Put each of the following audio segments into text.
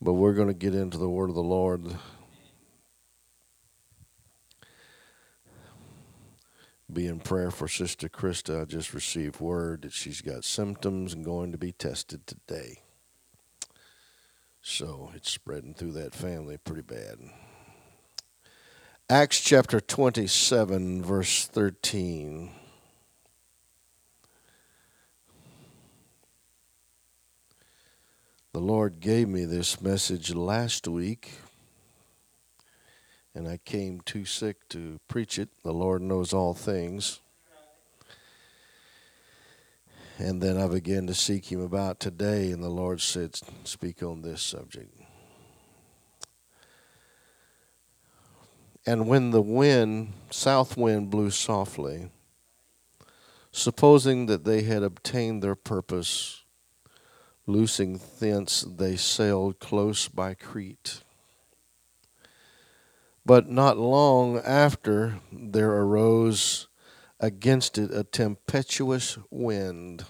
But we're going to get into the word of the Lord. Be in prayer for Sister Krista. I just received word that she's got symptoms and going to be tested today. So it's spreading through that family pretty bad. Acts chapter 27, verse 13. The Lord gave me this message last week, and I came too sick to preach it. The Lord knows all things. And then I began to seek Him about today, and the Lord said, Speak on this subject. And when the wind, south wind, blew softly, supposing that they had obtained their purpose, Loosing thence, they sailed close by Crete. But not long after, there arose against it a tempestuous wind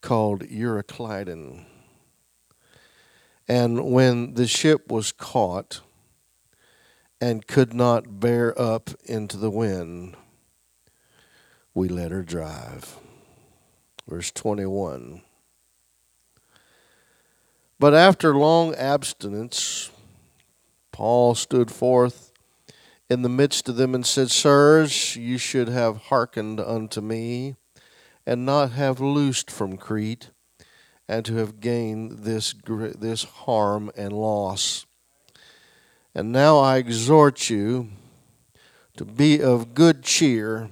called Euroclydon. And when the ship was caught and could not bear up into the wind, we let her drive. Verse 21. But after long abstinence, Paul stood forth in the midst of them and said, Sirs, you should have hearkened unto me, and not have loosed from Crete, and to have gained this, this harm and loss. And now I exhort you to be of good cheer,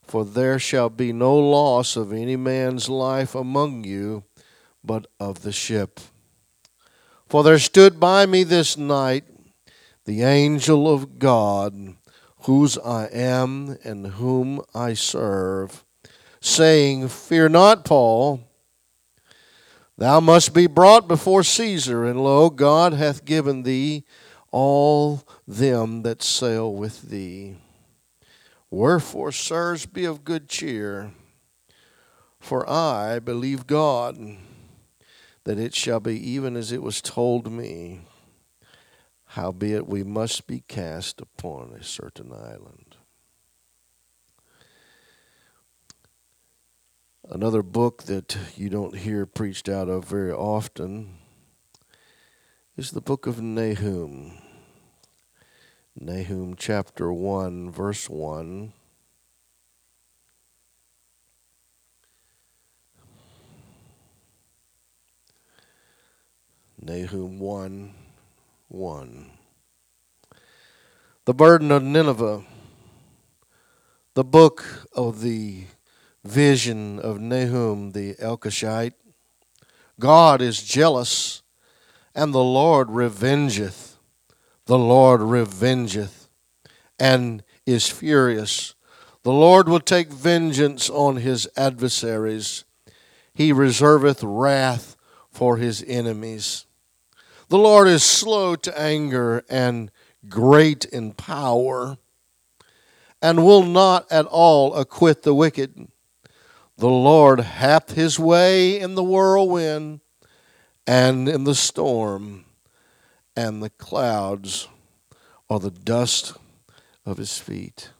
for there shall be no loss of any man's life among you, but of the ship. For there stood by me this night the angel of God, whose I am and whom I serve, saying, Fear not, Paul. Thou must be brought before Caesar, and lo, God hath given thee all them that sail with thee. Wherefore, sirs, be of good cheer, for I believe God that it shall be even as it was told me. Howbeit, we must be cast upon a certain island. Another book that you don't hear preached out of very often is the book of Nahum. Nahum chapter 1, verse 1. Nahum 1 1. The burden of Nineveh, the book of the vision of Nahum the Elkoshite. God is jealous, and the Lord revengeth. The Lord revengeth, and is furious. The Lord will take vengeance on his adversaries. He reserveth wrath for his enemies. The Lord is slow to anger and great in power, and will not at all acquit the wicked. The Lord hath his way in the whirlwind and in the storm, and the clouds are the dust of his feet.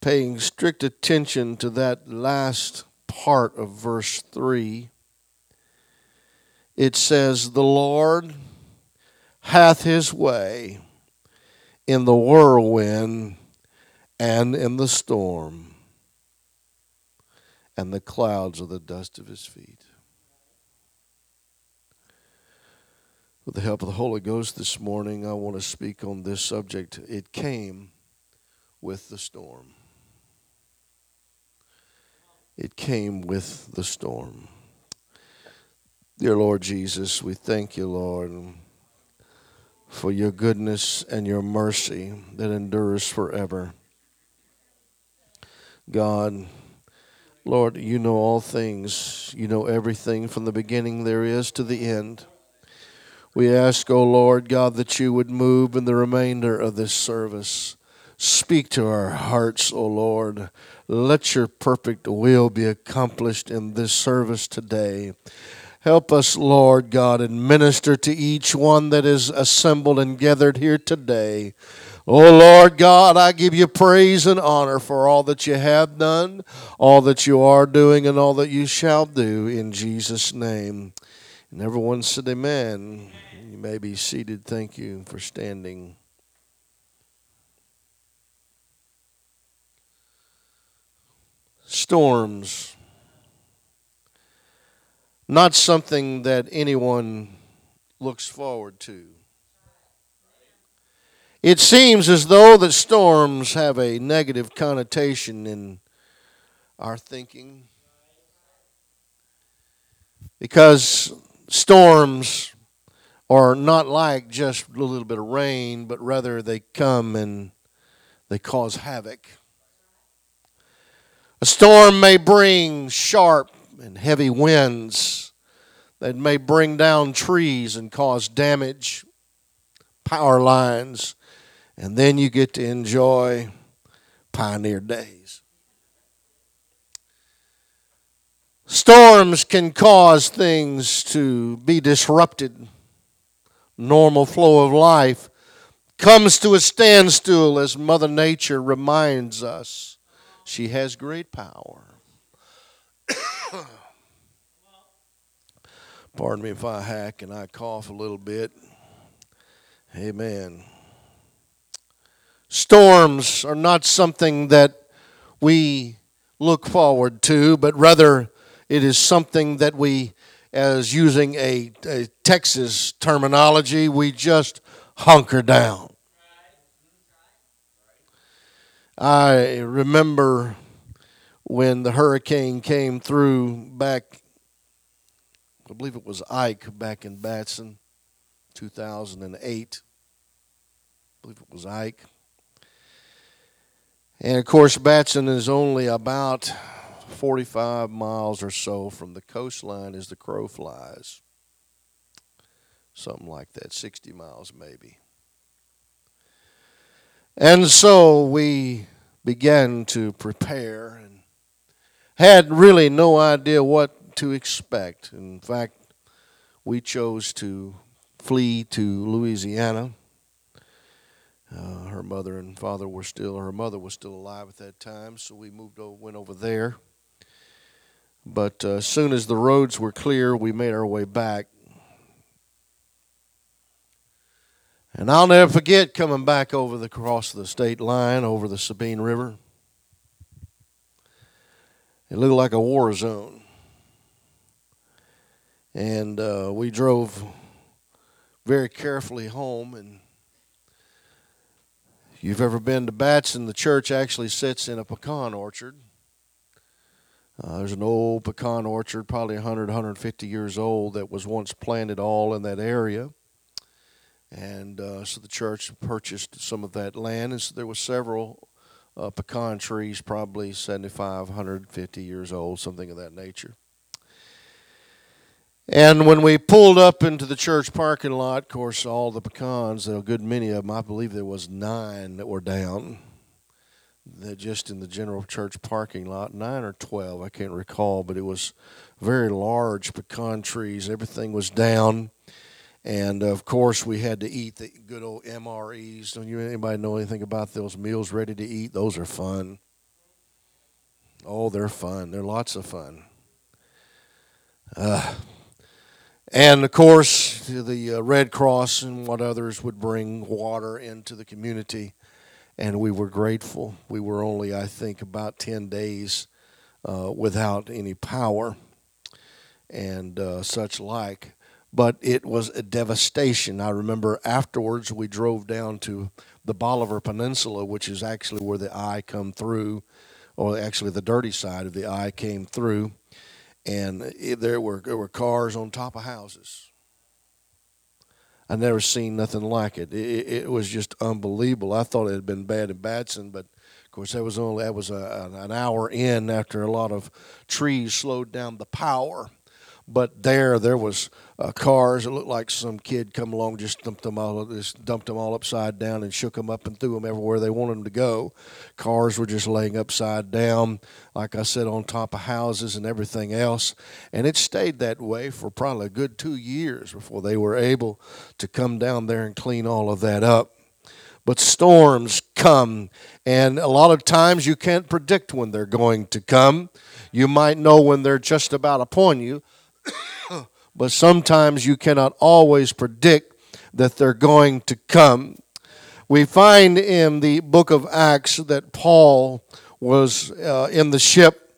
Paying strict attention to that last part of verse 3 it says, The Lord hath his way in the whirlwind and in the storm, and the clouds are the dust of his feet. With the help of the Holy Ghost this morning, I want to speak on this subject. It came with the storm. It came with the storm. Dear Lord Jesus, we thank you, Lord, for your goodness and your mercy that endures forever. God, Lord, you know all things. You know everything from the beginning there is to the end. We ask, O oh Lord God, that you would move in the remainder of this service. Speak to our hearts, O Lord. Let your perfect will be accomplished in this service today. Help us, Lord God, and minister to each one that is assembled and gathered here today. Oh Lord God, I give you praise and honor for all that you have done, all that you are doing, and all that you shall do in Jesus' name. And everyone said, Amen. You may be seated. Thank you for standing. Storms not something that anyone looks forward to. It seems as though that storms have a negative connotation in our thinking because storms are not like just a little bit of rain, but rather they come and they cause havoc. A storm may bring sharp and heavy winds that may bring down trees and cause damage, power lines, and then you get to enjoy pioneer days. Storms can cause things to be disrupted. Normal flow of life comes to a standstill as Mother Nature reminds us she has great power. Pardon me if I hack and I cough a little bit. Amen. Storms are not something that we look forward to, but rather it is something that we, as using a, a Texas terminology, we just hunker down. I remember when the hurricane came through back I believe it was Ike back in Batson, 2008. I believe it was Ike. And of course, Batson is only about 45 miles or so from the coastline as the crow flies. Something like that, 60 miles maybe. And so we began to prepare and had really no idea what to expect. In fact, we chose to flee to Louisiana. Uh, her mother and father were still, her mother was still alive at that time, so we moved over, went over there. But uh, as soon as the roads were clear, we made our way back. And I'll never forget coming back over the cross of the state line over the Sabine River. It looked like a war zone and uh, we drove very carefully home. And if you've ever been to Batson, the church actually sits in a pecan orchard. Uh, there's an old pecan orchard, probably 100, 150 years old, that was once planted all in that area. And uh, so the church purchased some of that land, and so there were several uh, pecan trees, probably 75, 150 years old, something of that nature. And when we pulled up into the church parking lot, of course, all the pecans, a good many of them, I believe there was nine that were down. That just in the general church parking lot, nine or twelve, I can't recall, but it was very large pecan trees. Everything was down, and of course we had to eat the good old MREs. Don't you anybody know anything about those meals ready to eat? Those are fun. Oh, they're fun. They're lots of fun. Uh, and of course, the uh, Red Cross and what others would bring water into the community. And we were grateful. We were only, I think, about 10 days uh, without any power and uh, such like. But it was a devastation. I remember afterwards we drove down to the Bolivar Peninsula, which is actually where the eye come through, or actually the dirty side of the eye came through and it, there were there were cars on top of houses. I never seen nothing like it. It, it was just unbelievable. I thought it had been bad in Batson, but of course that was only that was a, an hour in after a lot of trees slowed down the power. But there, there was uh, cars. It looked like some kid come along, just dumped them all, just dumped them all upside down and shook them up and threw them everywhere they wanted them to go. Cars were just laying upside down, like I said, on top of houses and everything else. And it stayed that way for probably a good two years before they were able to come down there and clean all of that up but storms come. And a lot of times you can't predict when they're going to come. You might know when they're just about upon you, but sometimes you cannot always predict that they're going to come. We find in the book of Acts that Paul was uh, in the ship,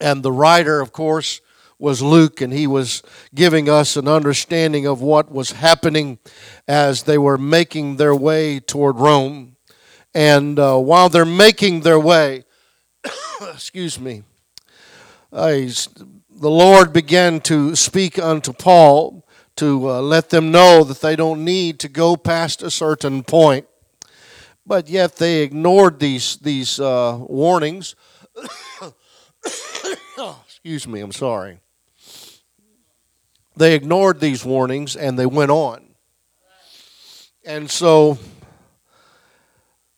and the writer, of course, was Luke, and he was giving us an understanding of what was happening as they were making their way toward Rome. And uh, while they're making their way, excuse me, uh, the Lord began to speak unto Paul to uh, let them know that they don't need to go past a certain point. But yet they ignored these, these uh, warnings. Excuse me, I'm sorry. They ignored these warnings and they went on. And so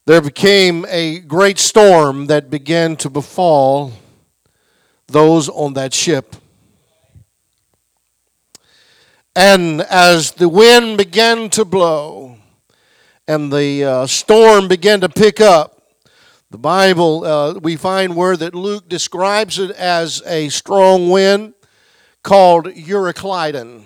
there became a great storm that began to befall those on that ship. And as the wind began to blow and the uh, storm began to pick up, the Bible, uh, we find where that Luke describes it as a strong wind called Euroclydon.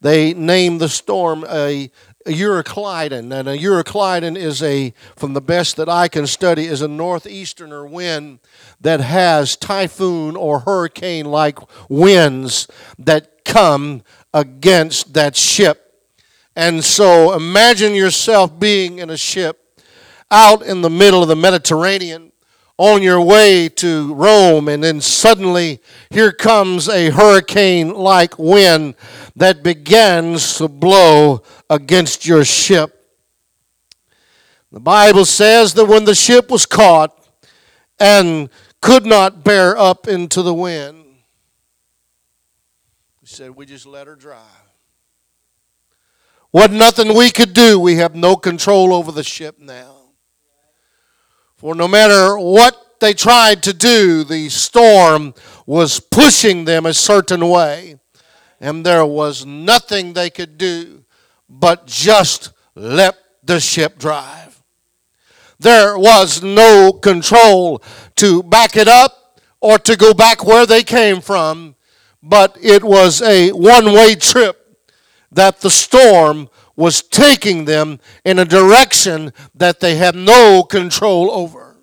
They named the storm a, a Euroclydon, and uh, a Euroclydon is a, from the best that I can study, is a northeasterner wind that has typhoon or hurricane like winds that come against that ship. And so imagine yourself being in a ship out in the middle of the Mediterranean on your way to Rome, and then suddenly here comes a hurricane like wind that begins to blow against your ship. The Bible says that when the ship was caught and could not bear up into the wind, he said, We just let her drive. What nothing we could do. We have no control over the ship now. For no matter what they tried to do, the storm was pushing them a certain way. And there was nothing they could do but just let the ship drive. There was no control to back it up or to go back where they came from, but it was a one way trip that the storm was taking them in a direction that they had no control over.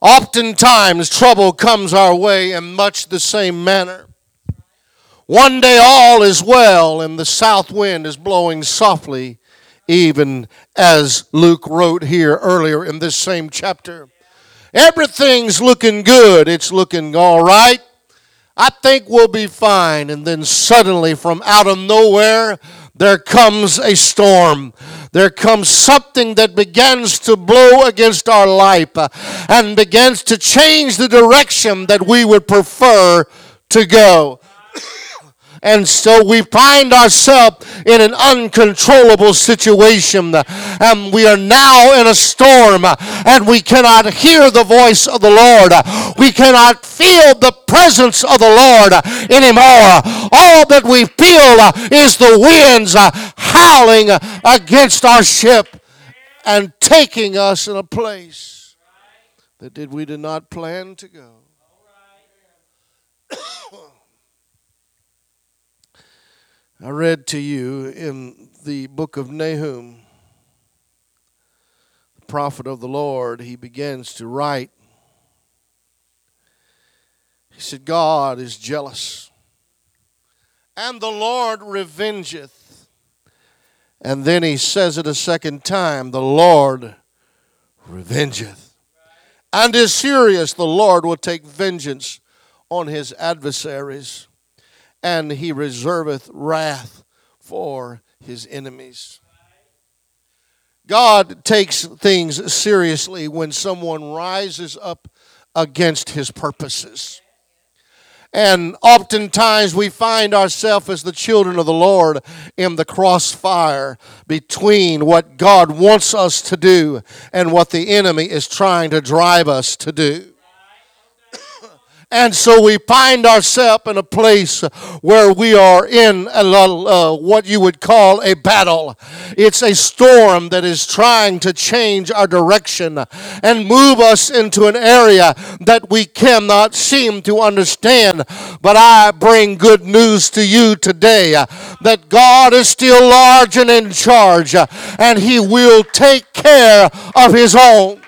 Oftentimes, trouble comes our way in much the same manner. One day, all is well, and the south wind is blowing softly, even as Luke wrote here earlier in this same chapter. Everything's looking good, it's looking all right. I think we'll be fine. And then suddenly, from out of nowhere, there comes a storm. There comes something that begins to blow against our life uh, and begins to change the direction that we would prefer to go. And so we find ourselves in an uncontrollable situation. And we are now in a storm and we cannot hear the voice of the Lord. We cannot feel the presence of the Lord anymore. All that we feel is the winds howling against our ship and taking us in a place that did we did not plan to go. I read to you in the book of Nahum, the prophet of the Lord, he begins to write. He said, God is jealous, and the Lord revengeth. And then he says it a second time the Lord revengeth. And is serious, the Lord will take vengeance on his adversaries and he reserveth wrath for his enemies. God takes things seriously when someone rises up against his purposes. And oftentimes we find ourselves as the children of the Lord in the crossfire between what God wants us to do and what the enemy is trying to drive us to do. And so we find ourselves in a place where we are in a, uh, what you would call a battle. It's a storm that is trying to change our direction and move us into an area that we cannot seem to understand. But I bring good news to you today that God is still large and in charge, and He will take care of His own.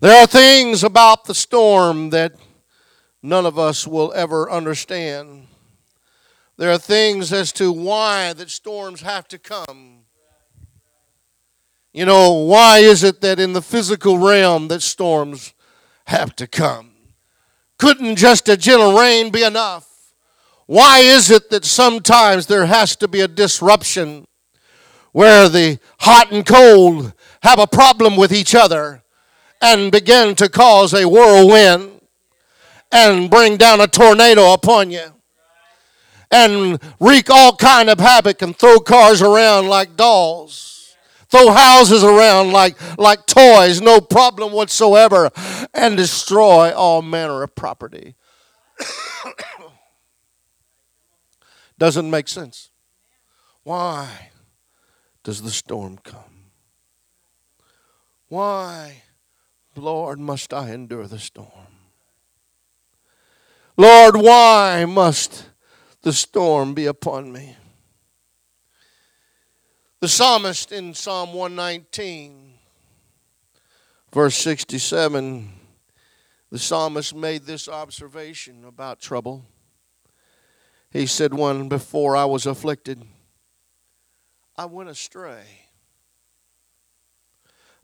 There are things about the storm that none of us will ever understand. There are things as to why that storms have to come. You know, why is it that in the physical realm that storms have to come? Couldn't just a gentle rain be enough? Why is it that sometimes there has to be a disruption where the hot and cold have a problem with each other? And begin to cause a whirlwind and bring down a tornado upon you and wreak all kind of havoc and throw cars around like dolls throw houses around like like toys no problem whatsoever and destroy all manner of property. Doesn't make sense. Why does the storm come? Why Lord, must I endure the storm? Lord, why must the storm be upon me? The psalmist in Psalm 119, verse 67, the psalmist made this observation about trouble. He said, When before I was afflicted, I went astray.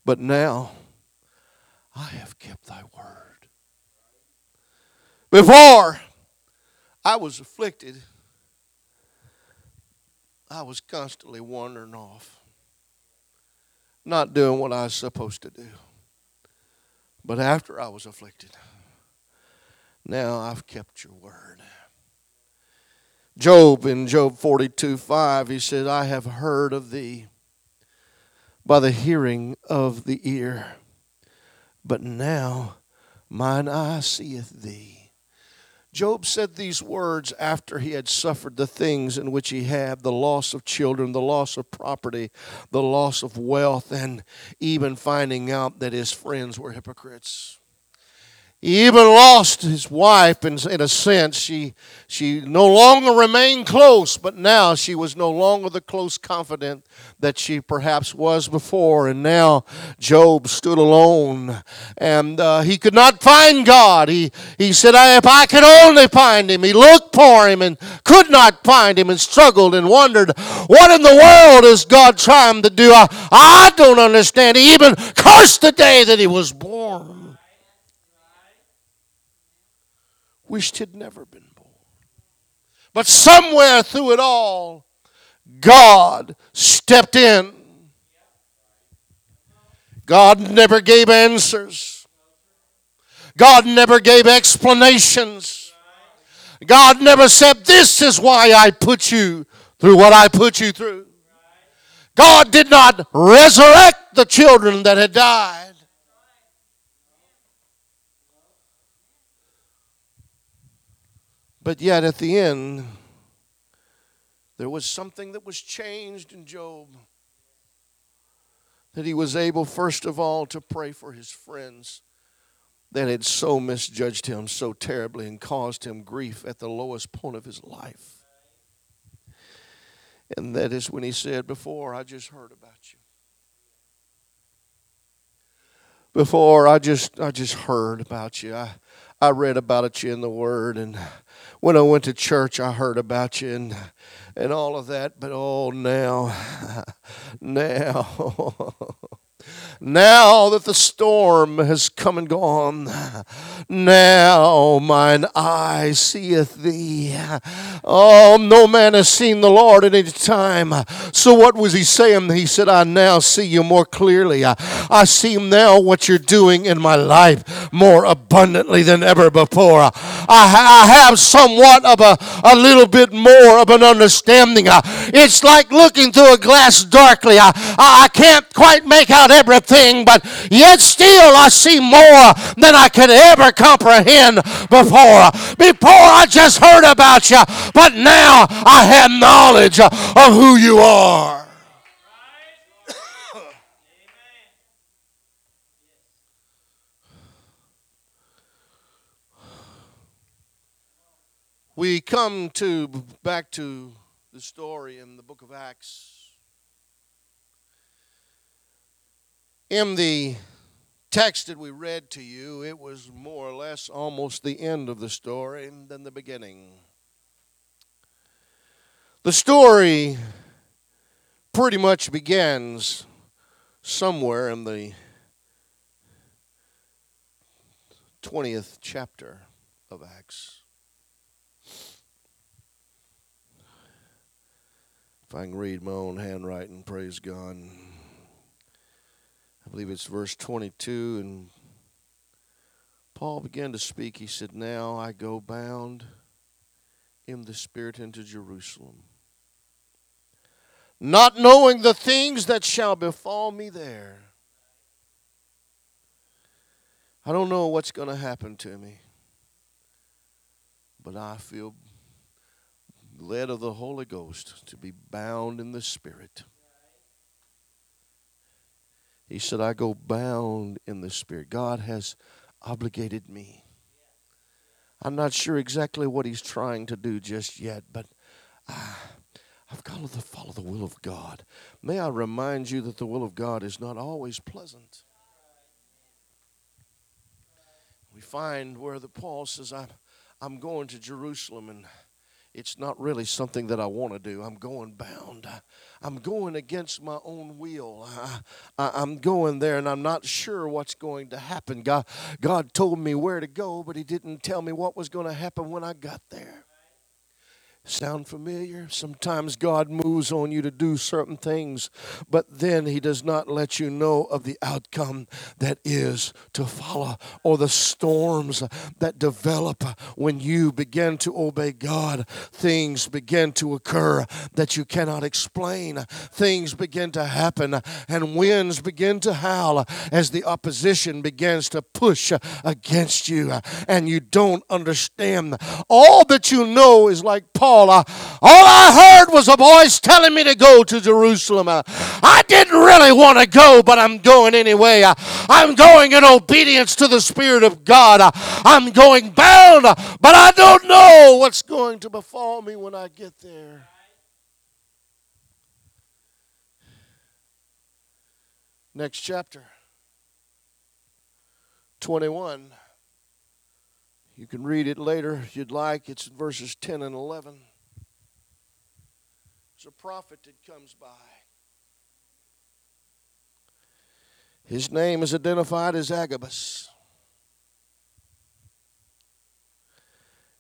But now I have kept thy word. Before I was afflicted, I was constantly wandering off, not doing what I was supposed to do. But after I was afflicted, now I've kept your word. Job in Job 42 5, he said, I have heard of thee by the hearing of the ear but now mine eye seeth thee. Job said these words after he had suffered the things in which he had the loss of children, the loss of property, the loss of wealth, and even finding out that his friends were hypocrites. He even lost his wife in, in a sense. She, she no longer remained close, but now she was no longer the close confidant that she perhaps was before. And now Job stood alone and uh, he could not find God. He, he said, If I could only find him. He looked for him and could not find him and struggled and wondered, What in the world is God trying to do? I, I don't understand. He even cursed the day that he was born. Wished he'd never been born. But somewhere through it all, God stepped in. God never gave answers. God never gave explanations. God never said, This is why I put you through what I put you through. God did not resurrect the children that had died. But yet at the end, there was something that was changed in Job. That he was able, first of all, to pray for his friends that had so misjudged him so terribly and caused him grief at the lowest point of his life. And that is when he said, Before I just heard about you. Before I just I just heard about you. I I read about you in the Word, and when I went to church, I heard about you and and all of that. But oh, now, now, Now that the storm has come and gone, now mine eye seeth thee. Oh, no man has seen the Lord at any time. So what was he saying? He said, I now see you more clearly. I, I see now what you're doing in my life more abundantly than ever before. I, I have somewhat of a, a little bit more of an understanding. It's like looking through a glass darkly. I, I can't quite make out everything but yet still I see more than I could ever comprehend before. Before I just heard about you, but now I have knowledge of who you are. we come to back to the story in the book of Acts In the text that we read to you, it was more or less almost the end of the story than the beginning. The story pretty much begins somewhere in the 20th chapter of Acts. If I can read my own handwriting, praise God. Believe it's verse 22. And Paul began to speak. He said, Now I go bound in the Spirit into Jerusalem, not knowing the things that shall befall me there. I don't know what's going to happen to me, but I feel led of the Holy Ghost to be bound in the Spirit. He said, I go bound in the Spirit. God has obligated me. I'm not sure exactly what He's trying to do just yet, but I, I've got to follow the will of God. May I remind you that the will of God is not always pleasant. We find where the Paul says, I'm, I'm going to Jerusalem and it's not really something that I want to do. I'm going bound. I'm going against my own will. I, am going there and I'm not sure what's going to happen. God, God told me where to go, but He didn't tell me what was going to happen when I got there. Sound familiar? Sometimes God moves on you to do certain things, but then He does not let you know of the outcome that is to follow or the storms that develop when you begin to obey God. Things begin to occur that you cannot explain. Things begin to happen, and winds begin to howl as the opposition begins to push against you, and you don't understand. All that you know is like Paul all. Uh, all I heard was a voice telling me to go to Jerusalem. Uh, I didn't really want to go, but I'm going anyway. Uh, I'm going in obedience to the Spirit of God. I'm going bound, but I don't know what's going to befall me when I get there. Next chapter 21. You can read it later if you'd like. It's verses 10 and 11. There's a prophet that comes by. His name is identified as Agabus.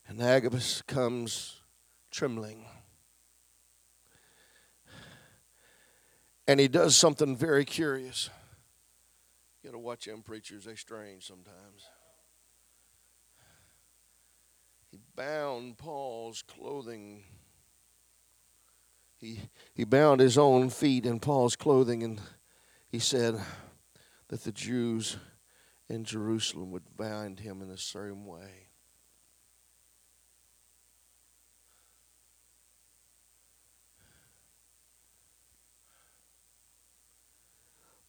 And Agabus comes trembling. And he does something very curious. You got to watch them preachers, they're strange sometimes. He bound Paul's clothing. He, he bound his own feet in Paul's clothing, and he said that the Jews in Jerusalem would bind him in the same way.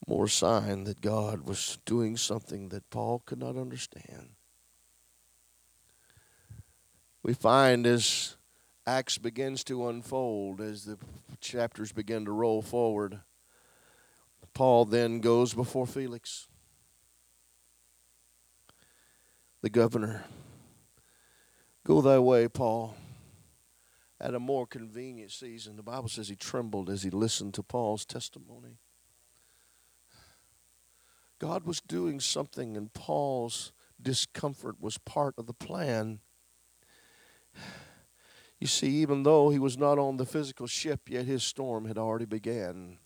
More sign that God was doing something that Paul could not understand we find as Acts begins to unfold, as the chapters begin to roll forward, Paul then goes before Felix, the governor. Go thy way, Paul. At a more convenient season, the Bible says he trembled as he listened to Paul's testimony. God was doing something, and Paul's discomfort was part of the plan. You see, even though he was not on the physical ship, yet his storm had already begun.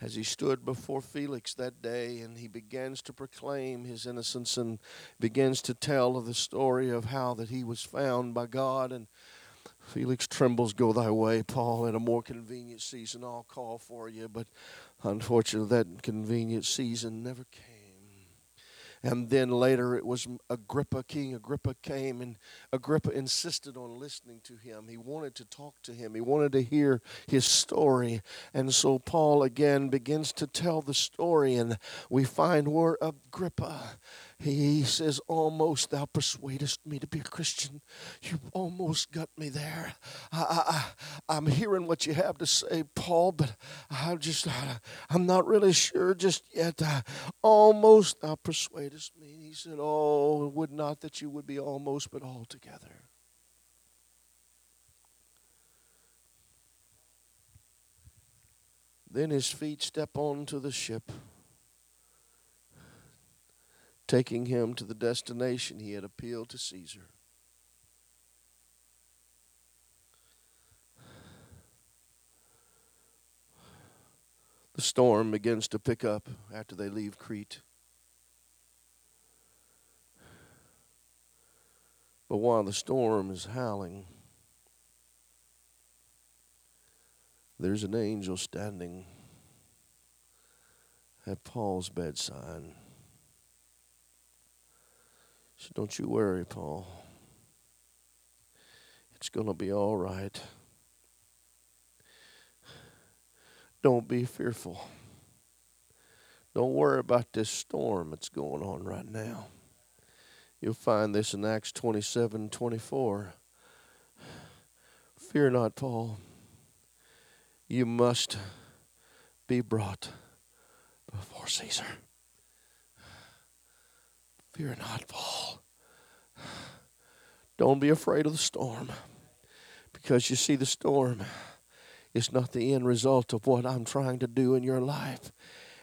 As he stood before Felix that day and he begins to proclaim his innocence and begins to tell of the story of how that he was found by God and Felix trembles, go thy way, Paul. In a more convenient season, I'll call for you. But unfortunately, that convenient season never came. And then later it was Agrippa, King Agrippa came, and Agrippa insisted on listening to him. He wanted to talk to him, he wanted to hear his story. And so Paul again begins to tell the story, and we find where Agrippa he says, Almost thou persuadest me to be a Christian. You almost got me there. I, I, I'm hearing what you have to say, Paul, but I'm just, I'm not really sure just yet. Almost thou persuadest me. He said, Oh, would not that you would be almost, but altogether. Then his feet step onto the ship taking him to the destination he had appealed to Caesar. The storm begins to pick up after they leave Crete. But while the storm is howling, there's an angel standing at Paul's bedside. So don't you worry, Paul. It's going to be all right. Don't be fearful. Don't worry about this storm that's going on right now. You'll find this in Acts 27 24. Fear not, Paul. You must be brought before Caesar. Fear not, Paul. Don't be afraid of the storm because you see, the storm is not the end result of what I'm trying to do in your life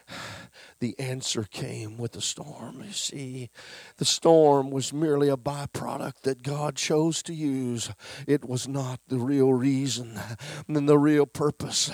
the answer came with the storm. You see, the storm was merely a byproduct that God chose to use. It was not the real reason and the real purpose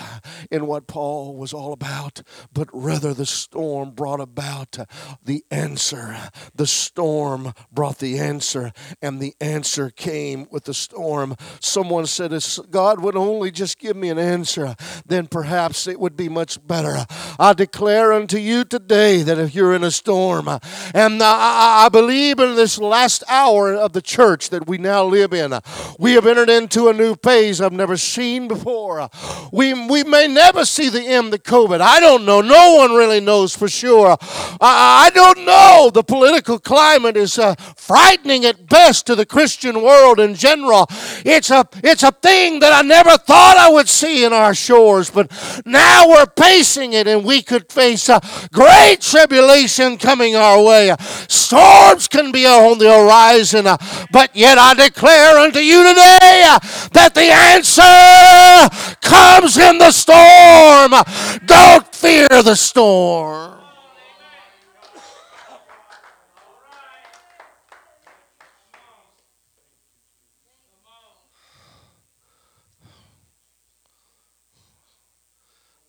in what Paul was all about, but rather the storm brought about the answer. The storm brought the answer, and the answer came with the storm. Someone said, If God would only just give me an answer, then perhaps it would be much better. I declare unto you today that if you're in a storm, and I believe in this last hour of the church that we now live in, we have entered into a new phase I've never seen before. We, we may never see the end of COVID. I don't know. No one really knows for sure. I, I don't know. The political climate is uh, frightening at best to the Christian world in general. It's a, it's a thing that I never thought I would see in our shores, but now we're facing it and we could face a uh, great tribulation coming our way. Uh, storms can be on the horizon, uh, but yet I declare unto you today that the answer comes in the storm. Don't fear the storm.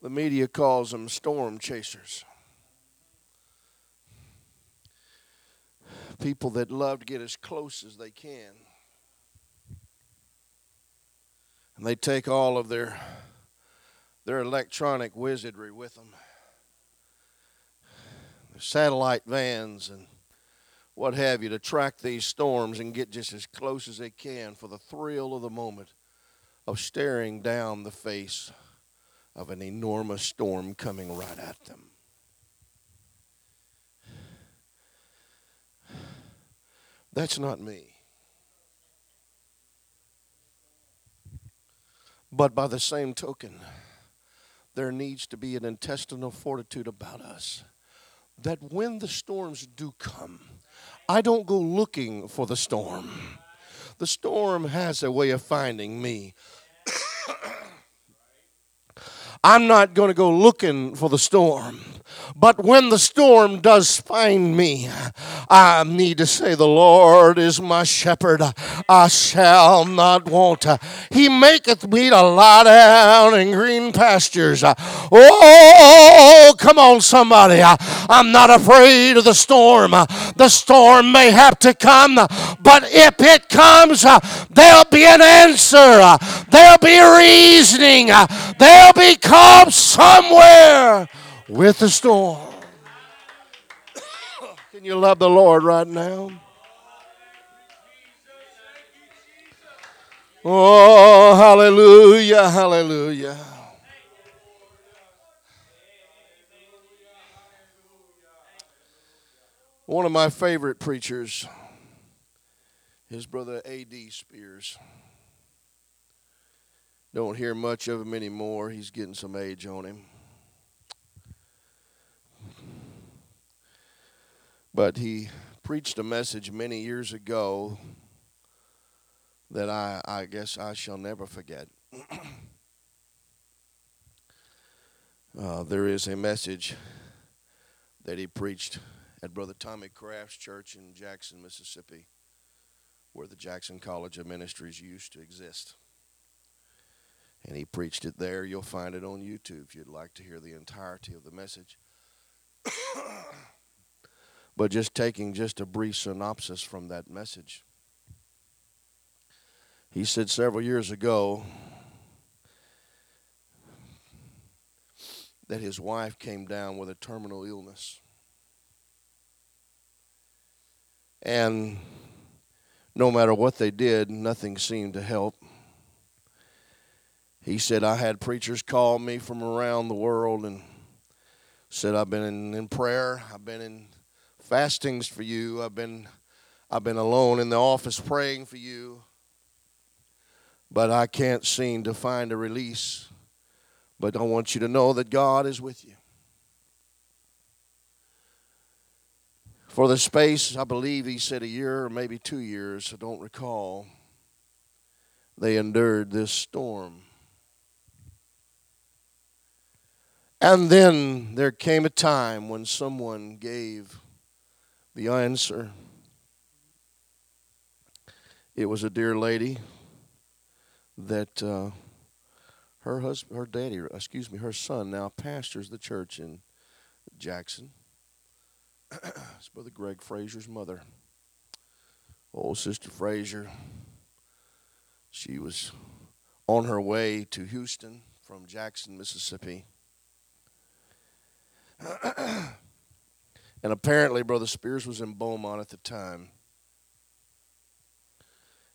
The media calls them storm chasers. people that love to get as close as they can. And they take all of their their electronic wizardry with them. Their satellite vans and what have you to track these storms and get just as close as they can for the thrill of the moment of staring down the face of an enormous storm coming right at them. That's not me. But by the same token, there needs to be an intestinal fortitude about us that when the storms do come, I don't go looking for the storm. The storm has a way of finding me. I'm not going to go looking for the storm. But when the storm does find me, I need to say, The Lord is my shepherd, I shall not want. He maketh me to lie down in green pastures. Oh, come on, somebody. I'm not afraid of the storm. The storm may have to come, but if it comes, there'll be an answer, there'll be reasoning, there'll be calm somewhere with the storm. Can you love the Lord right now? Oh, hallelujah, hallelujah. One of my favorite preachers is Brother A.D. Spears. Don't hear much of him anymore. He's getting some age on him. But he preached a message many years ago that I, I guess I shall never forget. uh, there is a message that he preached at Brother Tommy Craft's church in Jackson, Mississippi, where the Jackson College of Ministries used to exist. And he preached it there. You'll find it on YouTube if you'd like to hear the entirety of the message. but just taking just a brief synopsis from that message. He said several years ago that his wife came down with a terminal illness. And no matter what they did, nothing seemed to help. He said, I had preachers call me from around the world and said, I've been in, in prayer, I've been in fastings for you. I've been I've been alone in the office praying for you. But I can't seem to find a release. But I want you to know that God is with you. For the space, I believe he said a year or maybe two years, I don't recall, they endured this storm. And then there came a time when someone gave the answer. It was a dear lady that uh, her husband, her daddy, excuse me, her son now pastors the church in Jackson. it's Brother Greg Frazier's mother. Old Sister Frazier. She was on her way to Houston from Jackson, Mississippi. And apparently, Brother Spears was in Beaumont at the time.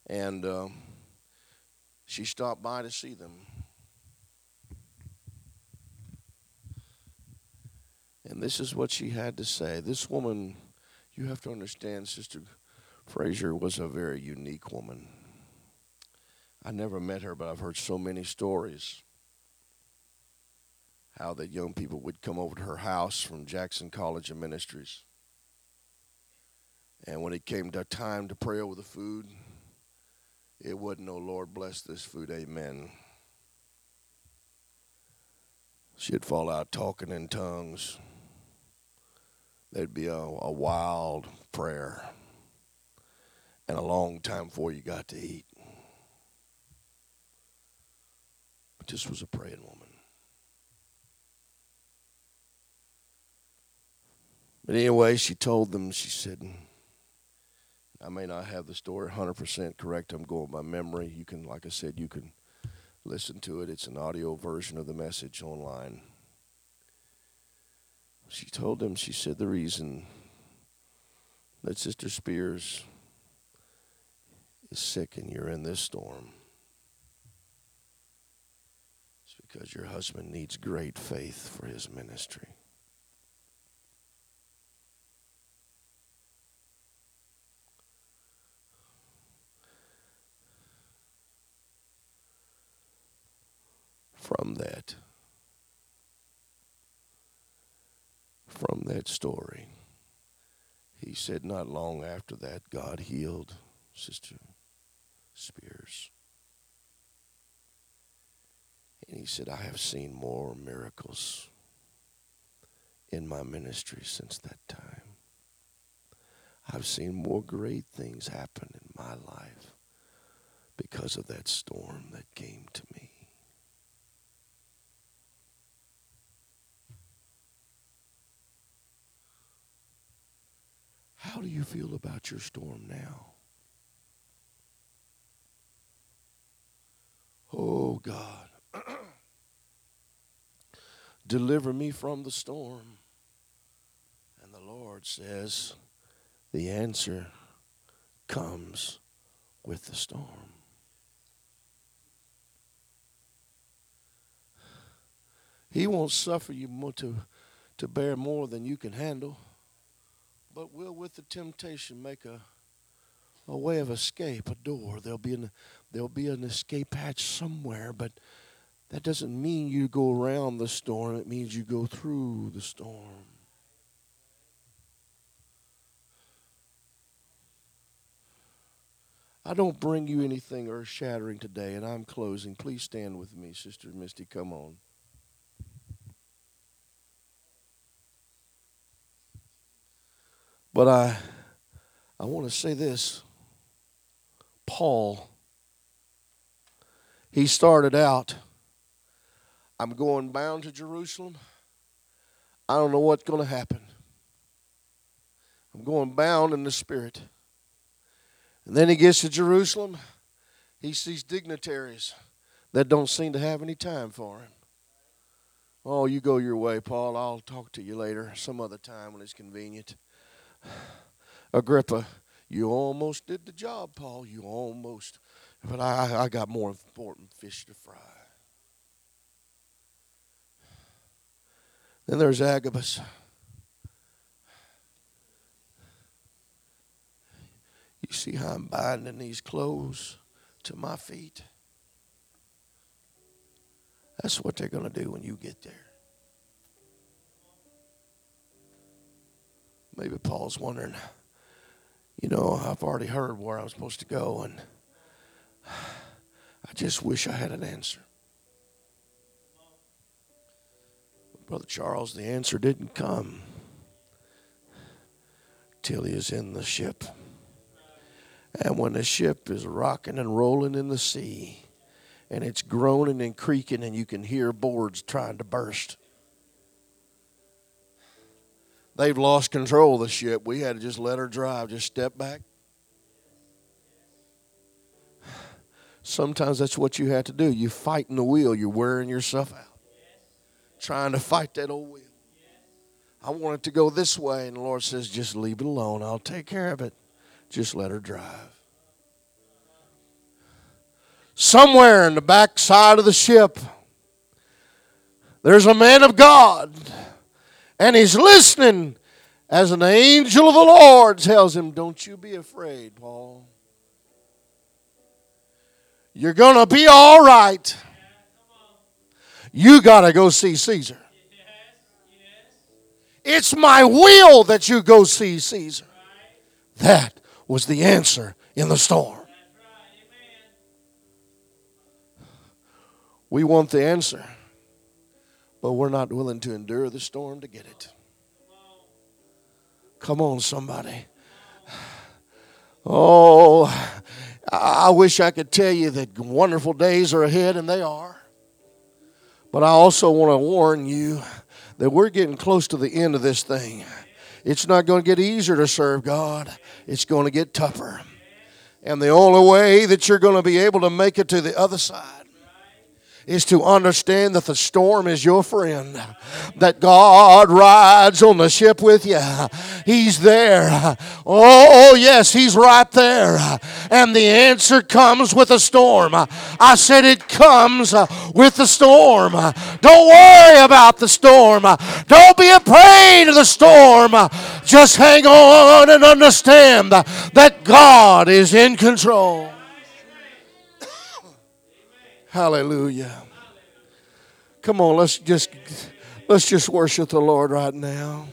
And uh, she stopped by to see them. And this is what she had to say. This woman, you have to understand, Sister Frazier was a very unique woman. I never met her, but I've heard so many stories how that young people would come over to her house from Jackson College of Ministries. And when it came to time to pray over the food, it wasn't, no Lord bless this food, amen. She'd fall out talking in tongues. There'd be a, a wild prayer and a long time before you got to eat. But this was a praying woman. But anyway, she told them, she said, mm, I may not have the story 100% correct. I'm going by memory. You can, like I said, you can listen to it. It's an audio version of the message online. She told them, she said, the reason that Sister Spears is sick and you're in this storm is because your husband needs great faith for his ministry. From that. From that story. He said, not long after that, God healed Sister Spears. And he said, I have seen more miracles in my ministry since that time. I've seen more great things happen in my life because of that storm that came to me. How do you feel about your storm now? Oh God, deliver me from the storm. And the Lord says, the answer comes with the storm. He won't suffer you to, to bear more than you can handle, but will, with the temptation, make a, a way of escape, a door. There'll be, an, there'll be an escape hatch somewhere, but that doesn't mean you go around the storm, it means you go through the storm. I don't bring you anything earth shattering today, and I'm closing. Please stand with me, Sister Misty. Come on. But I, I want to say this. Paul, he started out, I'm going bound to Jerusalem. I don't know what's going to happen. I'm going bound in the Spirit. And then he gets to Jerusalem. He sees dignitaries that don't seem to have any time for him. Oh, you go your way, Paul. I'll talk to you later, some other time when it's convenient. Agrippa, you almost did the job, Paul. You almost. But I, I got more important fish to fry. Then there's Agabus. You see how I'm binding these clothes to my feet? That's what they're going to do when you get there. Maybe Paul's wondering, you know, I've already heard where I'm supposed to go, and I just wish I had an answer. Brother Charles, the answer didn't come till he is in the ship. And when the ship is rocking and rolling in the sea, and it's groaning and creaking, and you can hear boards trying to burst. They've lost control of the ship. We had to just let her drive, just step back. Sometimes that's what you have to do. You fight in the wheel, you're wearing yourself out, trying to fight that old wheel. I want it to go this way, and the Lord says, just leave it alone. I'll take care of it. Just let her drive. Somewhere in the back side of the ship, there's a man of God, and he's listening as an angel of the Lord tells him, Don't you be afraid, Paul. You're going to be all right. You got to go see Caesar. It's my will that you go see Caesar. That was the answer in the storm. We want the answer, but we're not willing to endure the storm to get it. Come on, somebody. Oh, I wish I could tell you that wonderful days are ahead, and they are. But I also want to warn you that we're getting close to the end of this thing. It's not going to get easier to serve God, it's going to get tougher. And the only way that you're going to be able to make it to the other side is to understand that the storm is your friend, that God rides on the ship with you. He's there. Oh, yes, He's right there. And the answer comes with a storm. I said it comes with the storm. Don't worry about the storm. Don't be afraid of the storm. Just hang on and understand that God is in control. Hallelujah. Come on, let's just let's just worship the Lord right now.